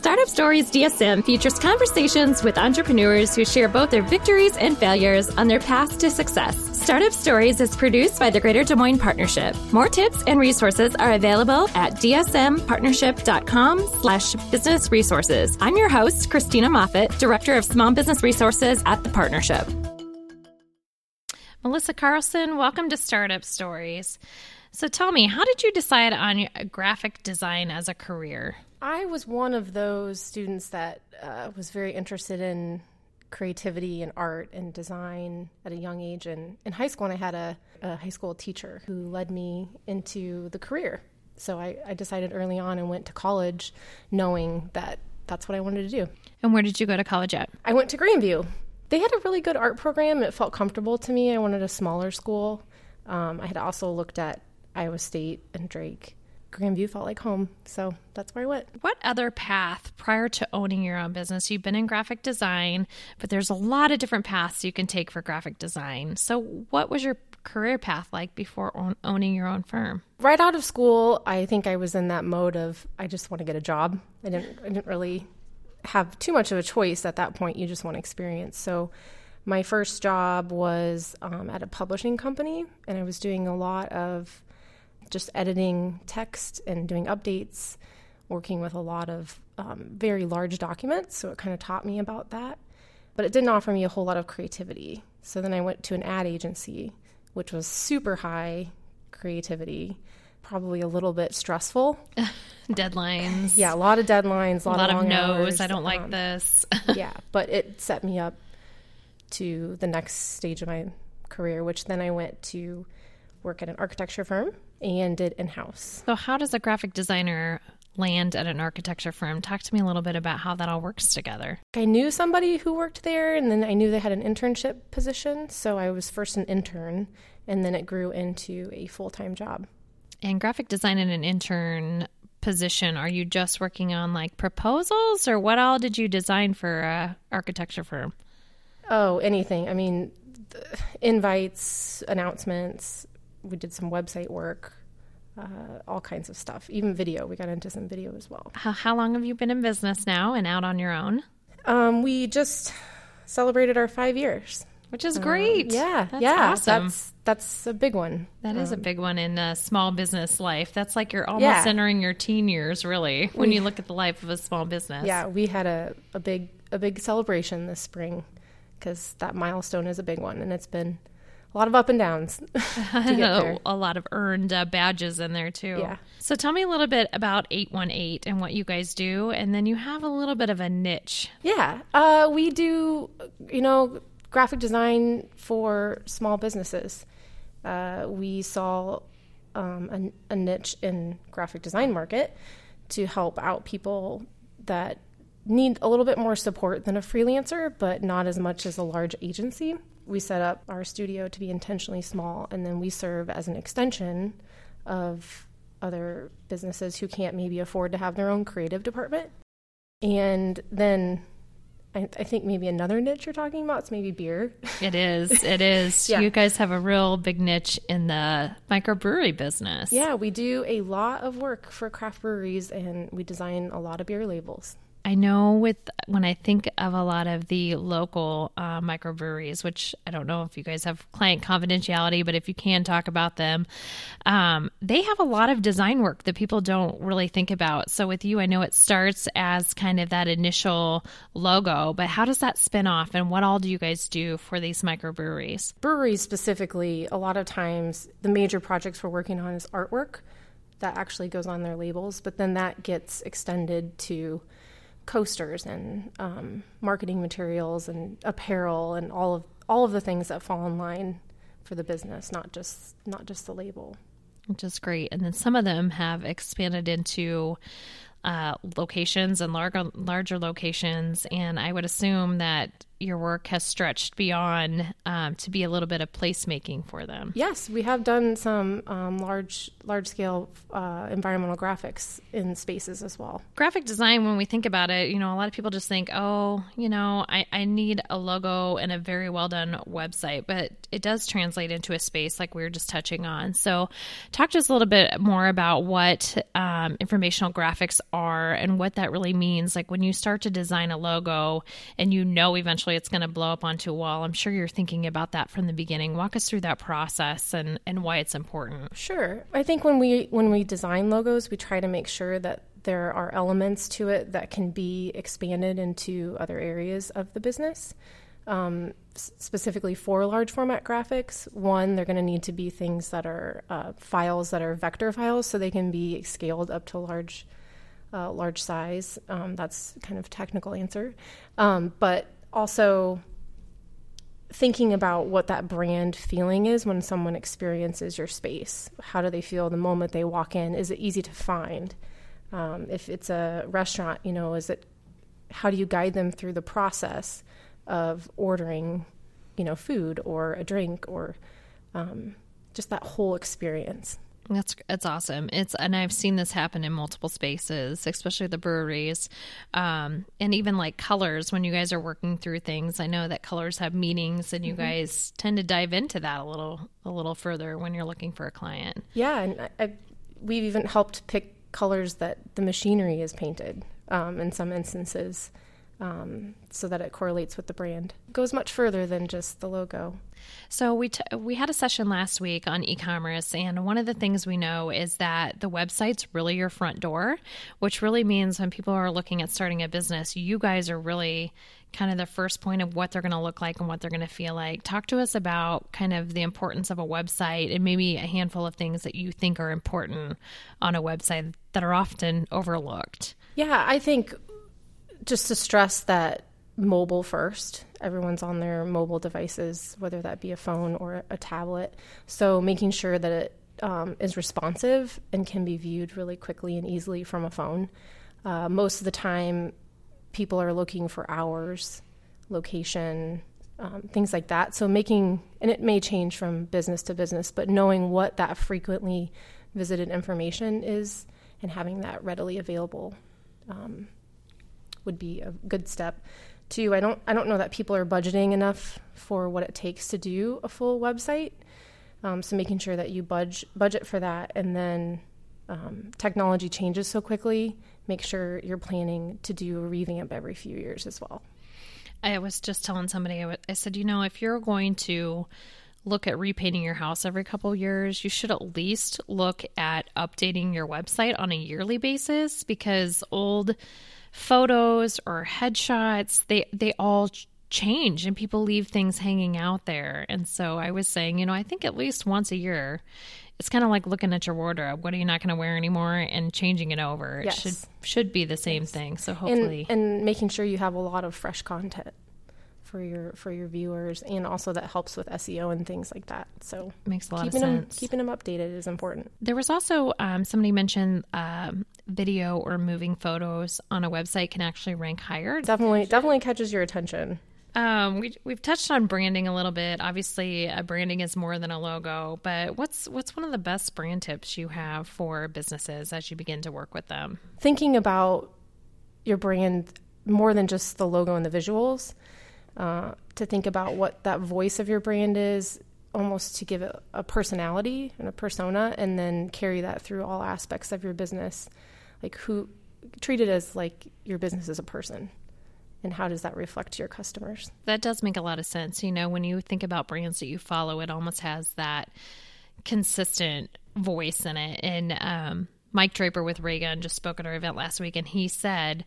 Startup Stories DSM features conversations with entrepreneurs who share both their victories and failures on their path to success. Startup Stories is produced by the Greater Des Moines Partnership. More tips and resources are available at dsmpartnership.com slash business resources. I'm your host, Christina Moffat, Director of Small Business Resources at the Partnership. Melissa Carlson, welcome to Startup Stories. So tell me, how did you decide on graphic design as a career? I was one of those students that uh, was very interested in creativity and art and design at a young age. And in high school, and I had a, a high school teacher who led me into the career. So I, I decided early on and went to college knowing that that's what I wanted to do. And where did you go to college at? I went to Grandview. They had a really good art program. It felt comfortable to me. I wanted a smaller school. Um, I had also looked at Iowa State and Drake. Grandview felt like home, so that's where I went. What other path prior to owning your own business? You've been in graphic design, but there's a lot of different paths you can take for graphic design. So, what was your career path like before own, owning your own firm? Right out of school, I think I was in that mode of I just want to get a job. I didn't I didn't really have too much of a choice at that point. You just want experience. So, my first job was um, at a publishing company, and I was doing a lot of just editing text and doing updates, working with a lot of um, very large documents. So it kind of taught me about that. But it didn't offer me a whole lot of creativity. So then I went to an ad agency, which was super high creativity, probably a little bit stressful. deadlines. Yeah, a lot of deadlines, a lot, a lot of, of no's. Hours. I don't like um, this. yeah, but it set me up to the next stage of my career, which then I went to work at an architecture firm and did in house. So, how does a graphic designer land at an architecture firm? Talk to me a little bit about how that all works together. I knew somebody who worked there, and then I knew they had an internship position. So, I was first an intern, and then it grew into a full time job. And graphic design in an intern position, are you just working on like proposals, or what all did you design for a architecture firm? Oh, anything. I mean, invites, announcements, we did some website work, uh, all kinds of stuff, even video. We got into some video as well. How, how long have you been in business now and out on your own? Um, we just celebrated our five years, which is great. Um, yeah, that's yeah, awesome. That's that's a big one. That is um, a um, big one in uh, small business life. That's like you're almost yeah. entering your teen years, really, when we, you look at the life of a small business. Yeah, we had a, a big a big celebration this spring because that milestone is a big one, and it's been a lot of up and downs. A lot of earned uh, badges in there too. Yeah. So tell me a little bit about 818 and what you guys do, and then you have a little bit of a niche. Yeah, uh, we do, you know, graphic design for small businesses. Uh, we saw um, a, a niche in graphic design market to help out people that need a little bit more support than a freelancer, but not as much as a large agency we set up our studio to be intentionally small, and then we serve as an extension of other businesses who can't maybe afford to have their own creative department. And then I, I, think maybe another niche you're talking about is maybe beer. It is. It is. yeah. You guys have a real big niche in the microbrewery business. Yeah, we do a lot of work for craft breweries and we design a lot of beer labels. I know with when I think of a lot of the local uh, microbreweries, which I don't know if you guys have client confidentiality, but if you can talk about them, um, they have a lot of design work that people don't really think about. So with you, I know it starts as kind of that initial logo, but how does that spin off, and what all do you guys do for these microbreweries? Breweries specifically, a lot of times the major projects we're working on is artwork that actually goes on their labels, but then that gets extended to coasters and um, marketing materials and apparel and all of all of the things that fall in line for the business, not just not just the label. Which is great, and then some of them have expanded into uh, locations and larger larger locations, and I would assume that your work has stretched beyond um, to be a little bit of placemaking for them. Yes, we have done some um, large large scale uh, environmental graphics in spaces as well. Graphic design, when we think about it, you know, a lot of people just think, oh, you know, I, I need a logo and a very well done website, but it does translate into a space like we were just touching on. So, talk to us a little bit more about what um, informational graphics are and what that really means. Like when you start to design a logo and you know eventually it's going to blow up onto a wall, I'm sure you're thinking about that from the beginning. Walk us through that process and, and why it's important. Sure. I think when we when we design logos, we try to make sure that there are elements to it that can be expanded into other areas of the business. Um, specifically for large format graphics, one, they're going to need to be things that are uh, files that are vector files, so they can be scaled up to large, uh, large size. Um, that's kind of technical answer, um, but also thinking about what that brand feeling is when someone experiences your space. How do they feel the moment they walk in? Is it easy to find? Um, if it's a restaurant, you know, is it how do you guide them through the process of ordering, you know, food or a drink or um, just that whole experience? That's it's awesome. It's and I've seen this happen in multiple spaces, especially the breweries, um, and even like colors. When you guys are working through things, I know that colors have meanings, and you mm-hmm. guys tend to dive into that a little a little further when you're looking for a client. Yeah, and I, I, we've even helped pick colors that the machinery is painted um, in some instances um, so that it correlates with the brand. It goes much further than just the logo. So we t- we had a session last week on e-commerce, and one of the things we know is that the website's really your front door, which really means when people are looking at starting a business, you guys are really kind of the first point of what they're going to look like and what they're going to feel like. Talk to us about kind of the importance of a website and maybe a handful of things that you think are important on a website that are often overlooked. Yeah, I think just to stress that mobile first. Everyone's on their mobile devices, whether that be a phone or a tablet. So making sure that it um, is responsive and can be viewed really quickly and easily from a phone. Uh, most of the time, people are looking for hours, location, um, things like that. So making, and it may change from business to business, but knowing what that frequently visited information is and having that readily available um, would be a good step. Two, I don't I don't know that people are budgeting enough for what it takes to do a full website. Um, so making sure that you budge budget for that, and then um, technology changes so quickly. Make sure you're planning to do a revamp every few years as well. I was just telling somebody I said, you know, if you're going to look at repainting your house every couple years, you should at least look at updating your website on a yearly basis because old photos or headshots, they they all change and people leave things hanging out there. And so I was saying, you know, I think at least once a year it's kind of like looking at your wardrobe. What are you not going to wear anymore and changing it over? Yes. It should should be the same yes. thing. So hopefully and, and making sure you have a lot of fresh content for your for your viewers and also that helps with SEO and things like that. So makes a lot keeping of sense. Them, keeping them updated is important. There was also um, somebody mentioned um, video or moving photos on a website can actually rank higher. Definitely, definitely catches your attention. Um, we, we've touched on branding a little bit. Obviously, a branding is more than a logo. But what's what's one of the best brand tips you have for businesses as you begin to work with them? Thinking about your brand more than just the logo and the visuals uh, to think about what that voice of your brand is, almost to give it a personality and a persona, and then carry that through all aspects of your business. Like who treat it as like your business as a person and how does that reflect your customers? That does make a lot of sense. You know when you think about brands that you follow it almost has that consistent voice in it. And um, Mike Draper with Raygun just spoke at our event last week, and he said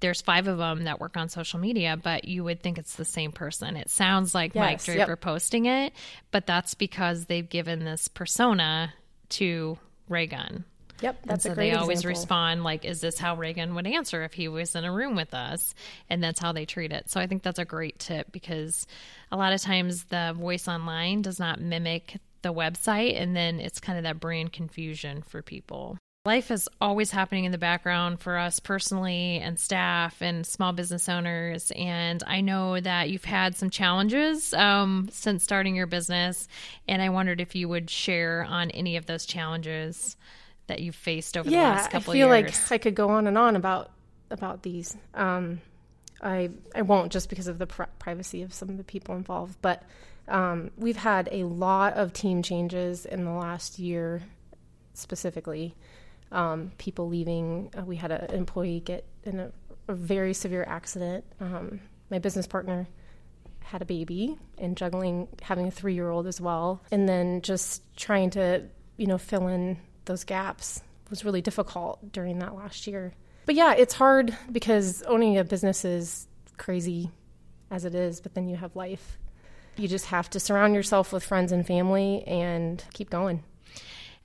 there's five of them that work on social media, but you would think it's the same person. It sounds like yes, Mike Draper yep. posting it, but that's because they've given this persona to Raygun. Yep, that's and so a great they always example. respond like, "Is this how Raygun would answer if he was in a room with us?" And that's how they treat it. So I think that's a great tip because a lot of times the voice online does not mimic the website, and then it's kind of that brand confusion for people. Life is always happening in the background for us personally and staff and small business owners. And I know that you've had some challenges um, since starting your business. And I wondered if you would share on any of those challenges that you've faced over yeah, the last couple of years. I feel like I could go on and on about about these. Um, I I won't just because of the pri- privacy of some of the people involved, but um, we've had a lot of team changes in the last year, specifically. Um, people leaving. Uh, we had an employee get in a, a very severe accident. Um, my business partner had a baby and juggling having a three year old as well, and then just trying to you know fill in those gaps was really difficult during that last year. But yeah, it's hard because owning a business is crazy as it is, but then you have life. You just have to surround yourself with friends and family and keep going.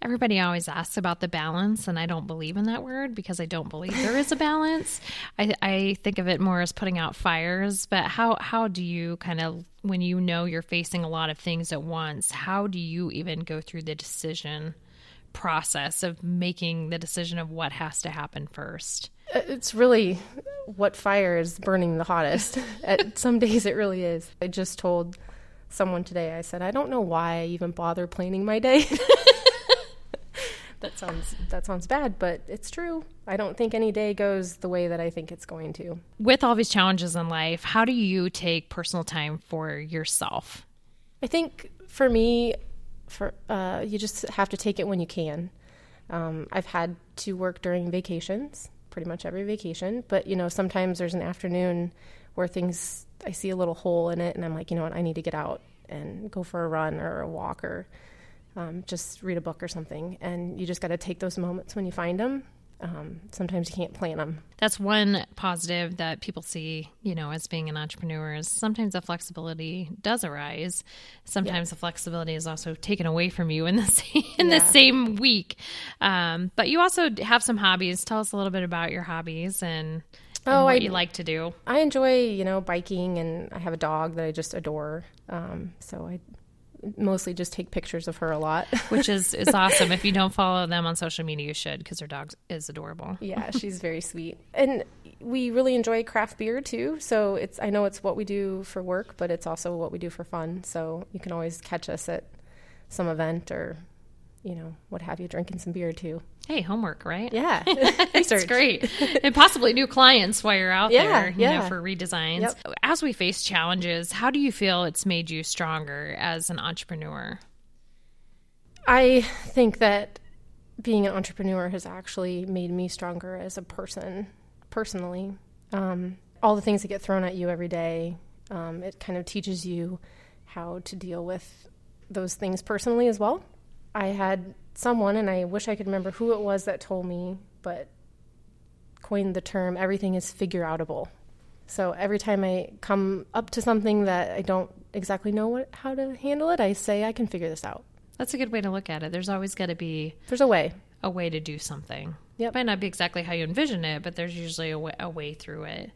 Everybody always asks about the balance, and I don't believe in that word because I don't believe there is a balance. I, I think of it more as putting out fires. But how how do you kind of when you know you're facing a lot of things at once? How do you even go through the decision process of making the decision of what has to happen first? Uh, it's really what fire is burning the hottest. At some days, it really is. I just told someone today. I said, I don't know why I even bother planning my day. that sounds that sounds bad, but it's true. I don't think any day goes the way that I think it's going to. With all these challenges in life, how do you take personal time for yourself? I think for me, for uh, you just have to take it when you can. Um, I've had to work during vacations, pretty much every vacation, but you know sometimes there's an afternoon where things I see a little hole in it, and I'm like, you know what, I need to get out and go for a run or a walk or um, just read a book or something. And you just got to take those moments when you find them. Um, sometimes you can't plan them. That's one positive that people see, you know, as being an entrepreneur is sometimes the flexibility does arise. Sometimes the flexibility is also taken away from you in the same, in Yeah. the same week. Um, but you also have some hobbies. Tell us a little bit about your hobbies and, and Oh, what I- you like to do. I enjoy, you know, biking, and I have a dog that I just adore. Um, so I mostly just take pictures of her a lot. which is is awesome. If you don't follow them on social media, you should because her dog is adorable. yeah, she's very sweet. And we really enjoy craft beer too. So it's I know it's what we do for work, but it's also what we do for fun. So you can always catch us at some event or you know, what have you drinking some beer too. Hey, homework, right? Yeah. It's Research. great. and possibly new clients while you're out Yeah, there, you know, yeah. for redesigns. Yep. As we face challenges, how do you feel it's made you stronger as an entrepreneur? I think that being an entrepreneur has actually made me stronger as a person, personally. Um, all the things that get thrown at you every day, um, it kind of teaches you how to deal with those things personally as well. I had someone, and I wish I could remember who it was that told me, but coined the term everything is figure outable. So every time I come up to something that I don't exactly know what, how to handle it, I say I can figure this out. That's a good way to look at it. There's always got to be There's a way. a way to do something. Yep. It might not be exactly how you envision it, but there's usually a way, a way through it.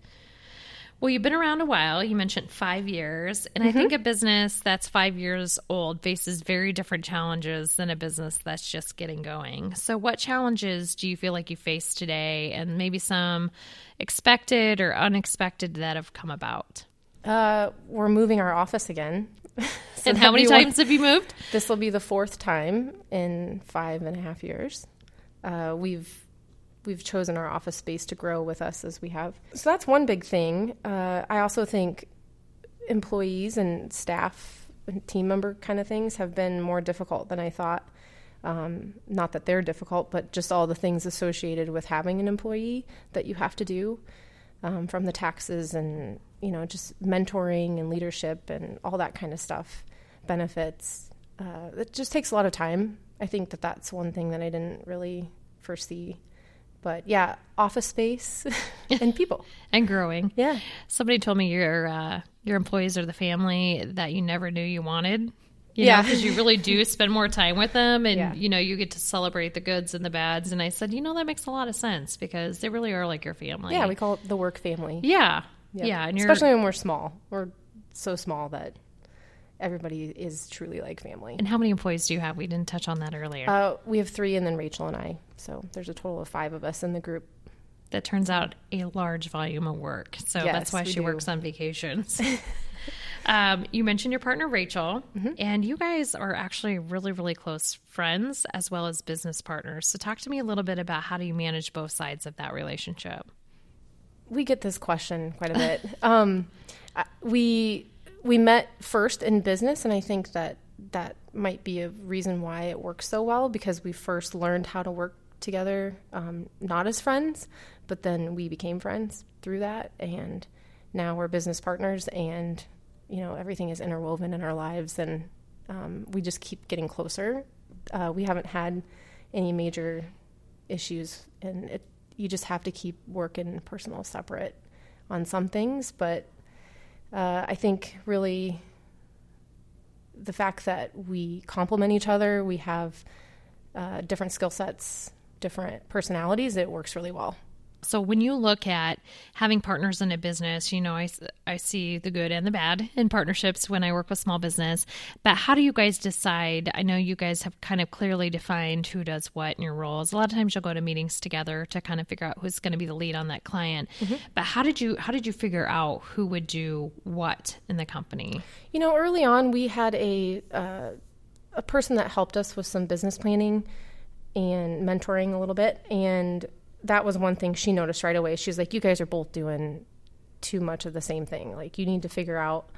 Well, you've been around a while. You mentioned five years. And I think a business that's five years old faces very different challenges than a business that's just getting going. So, what challenges do you feel like you face today, and maybe some expected or unexpected that have come about? Uh, we're moving our office again. So and how many be one- times have you moved? This will be the fourth time in five and a half years. Uh, we've we've chosen our office space to grow with us as we have. So that's one big thing. Uh, I also think employees and staff and team member kind of things have been more difficult than I thought. Um, not that they're difficult, but just all the things associated with having an employee that you have to do um, from the taxes and you know just mentoring and leadership and all that kind of stuff, benefits. Uh, it just takes a lot of time. I think that that's one thing that I didn't really foresee. But yeah, office space and people. And growing. Yeah. Somebody told me your uh, your employees are the family that you never knew you wanted. You Yeah. because you really do spend more time with them, and Yeah. you know you get to celebrate the goods and the bads. And I said, you know, that makes a lot of sense because they really are like your family. Yeah, we call it the work family. yeah, Yep. yeah, and especially when we're small. We're so small that everybody is truly like family. And how many employees do you have? We didn't touch on that earlier. Uh, we have three, and then Rachel and I. So there's a total of five of us in the group. that turns out a large volume of work. So that's why she do. works on vacations. um, you mentioned your partner, Rachel, Mm-hmm. and you guys are actually really, really close friends as well as business partners. So, talk to me a little bit about how do you manage both sides of that relationship? we get this question quite a bit. um, we we met first in business, and I think that that might be a reason why it works so well because we first learned how to work together, um, not as friends, but then we became friends through that, and now we're business partners, and you know everything is interwoven in our lives, and um, we just keep getting closer. Uh, we haven't had any major issues, and it, you just have to keep work and personal separate on some things. But uh, I think really the fact that we complement each other, we have uh, different skill sets, different personalities, it works really well. So, when you look at having partners in a business, you know, I, I see the good and the bad in partnerships when I work with small business. But how do you guys decide? I know you guys have kind of clearly defined who does what in your roles. A lot of times you'll go to meetings together to kind of figure out who's going to be the lead on that client. But how did you how did you figure out who would do what in the company? You know, early on, we had a uh, a person that helped us with some business planning and mentoring a little bit, and that was one thing she noticed right away. She's like, "You guys are both doing too much of the same thing. Like, you need to figure out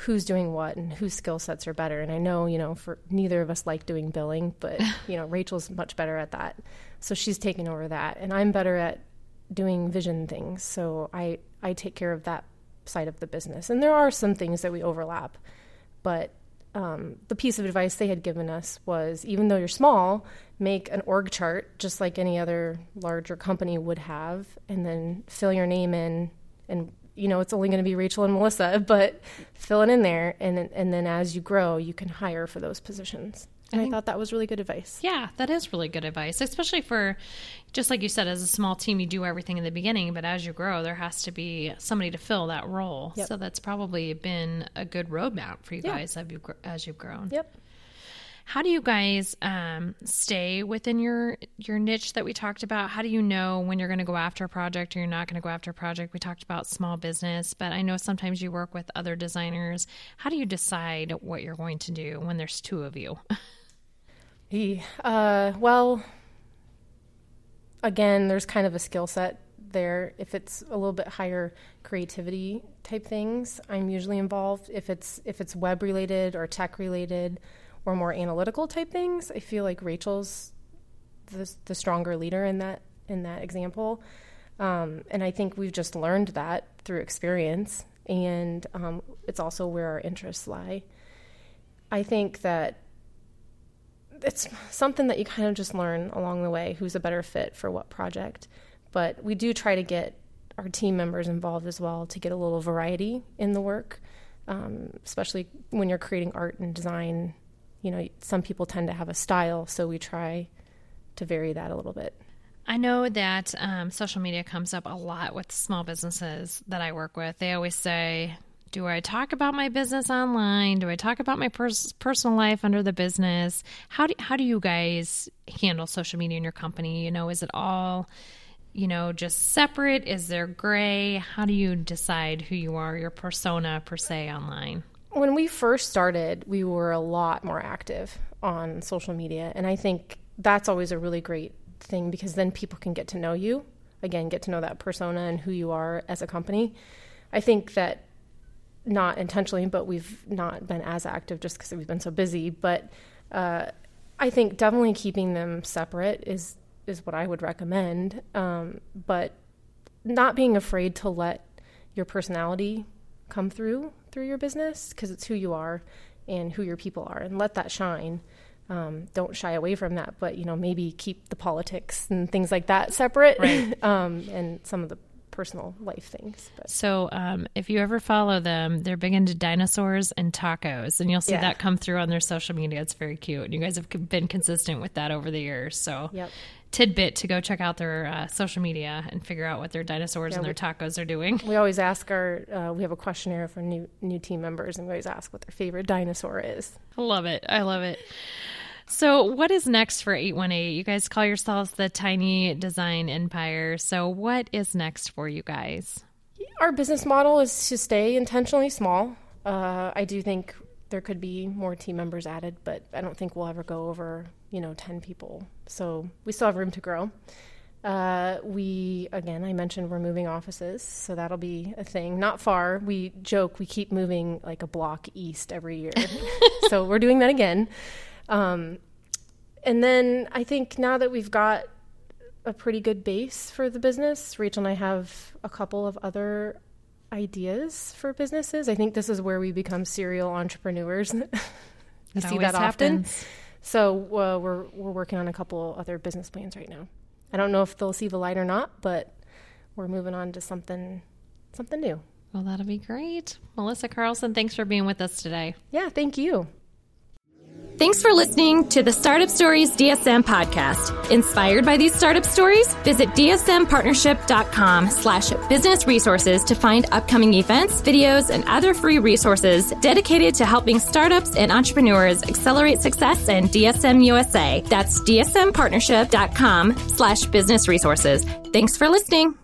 who's doing what and whose skill sets are better." And I know, you know, for neither of us like doing billing, but you know, Rachel's much better at that, so she's taken over that, and I'm better at doing vision things. So I I take care of that side of the business. And there are some things that we overlap, but um, the piece of advice they had given us was even though you're small, make an org chart just like any other larger company would have, and then fill your name in. And you know it's only going to be Rachel and Melissa, but fill it in there, and and then as you grow, you can hire for those positions. And I, thought that was really good advice. Yeah, that is really good advice, especially for just like you said, as a small team, you do everything in the beginning, but as you grow, there has to be somebody to fill that role. Yep. So that's probably been a good roadmap for you Yeah. guys as you've, as you've grown. Yep. How do you guys um, stay within your your niche that we talked about? How do you know when you're going to go after a project or you're not going to go after a project? We talked about small business, but I know sometimes you work with other designers. How do you decide what you're going to do when there's two of you? Yeah. Uh, well, again, there's kind of a skill set there. If it's a little bit higher creativity type things, I'm usually involved. If it's if it's web related or tech related or more analytical type things, I feel like Rachel's the, the stronger leader in that in that example. Um, and I think we've just learned that through experience, and um, it's also where our interests lie. I think that it's something that you kind of just learn along the way who's a better fit for what project. But we do try to get our team members involved as well to get a little variety in the work, um, especially when you're creating art and design. You know, some people tend to have a style, so we try to vary that a little bit. I know that um, social media comes up a lot with small businesses that I work with. They always say, Do I talk about my business online? Do I talk about my pers- personal life under the business? How do, how do you guys handle social media in your company? You know, is it all, you know, just separate? Is there gray? How do you decide who you are, your persona per se online? When we first started, we were a lot more active on social media. And I think that's always a really great thing because then people can get to know you. Again, get to know that persona and who you are as a company. I think that not intentionally, but we've not been as active just because we've been so busy. But uh, I think definitely keeping them separate is is what I would recommend. Um, but not being afraid to let your personality come through through your business because it's who you are and who your people are, and let that shine. Um, don't shy away from that, but you know maybe keep the politics and things like that separate, Right. um, and some of the personal life things. But So, um, if you ever follow them, they're big into dinosaurs and tacos, and you'll see Yeah. that come through on their social media. It's very cute, and you guys have been consistent with that over the years. So, Yep. tidbit to go check out their uh, social media and figure out what their dinosaurs Yeah, and their we- tacos are doing. We always ask our, uh, we have a questionnaire for new new team members, and we always ask what their favorite dinosaur is. I love it. I love it. So, what is next for 818? You guys call yourselves the Tiny Design Empire. So, what is next for you guys? Our business model is to stay intentionally small. Uh, I do think there could be more team members added, but I don't think we'll ever go over, you know, 10 people. So we still have room to grow. Uh, we, again, I mentioned we're moving offices, so that'll be a thing. Not far. We joke we keep moving like a block east every year. so we're doing that again. Um, and then I think now that we've got a pretty good base for the business. Rachel and I have a couple of other ideas for businesses. I think this is where we become serial entrepreneurs. It see that often. happens. So uh, we're we're working on a couple other business plans right now. I don't know if they'll see the light or not, but we're moving on to something something new. Well, that'll be great. Melissa Carlson, thanks for being with us today. Yeah, thank you. Thanks for listening to the Startup Stories DSM podcast. Inspired by these startup stories? Visit dsmpartnership.com slash business resources to find upcoming events, videos, and other free resources dedicated to helping startups and entrepreneurs accelerate success in DSM USA. That's dsmpartnership.com slash business resources. Thanks for listening.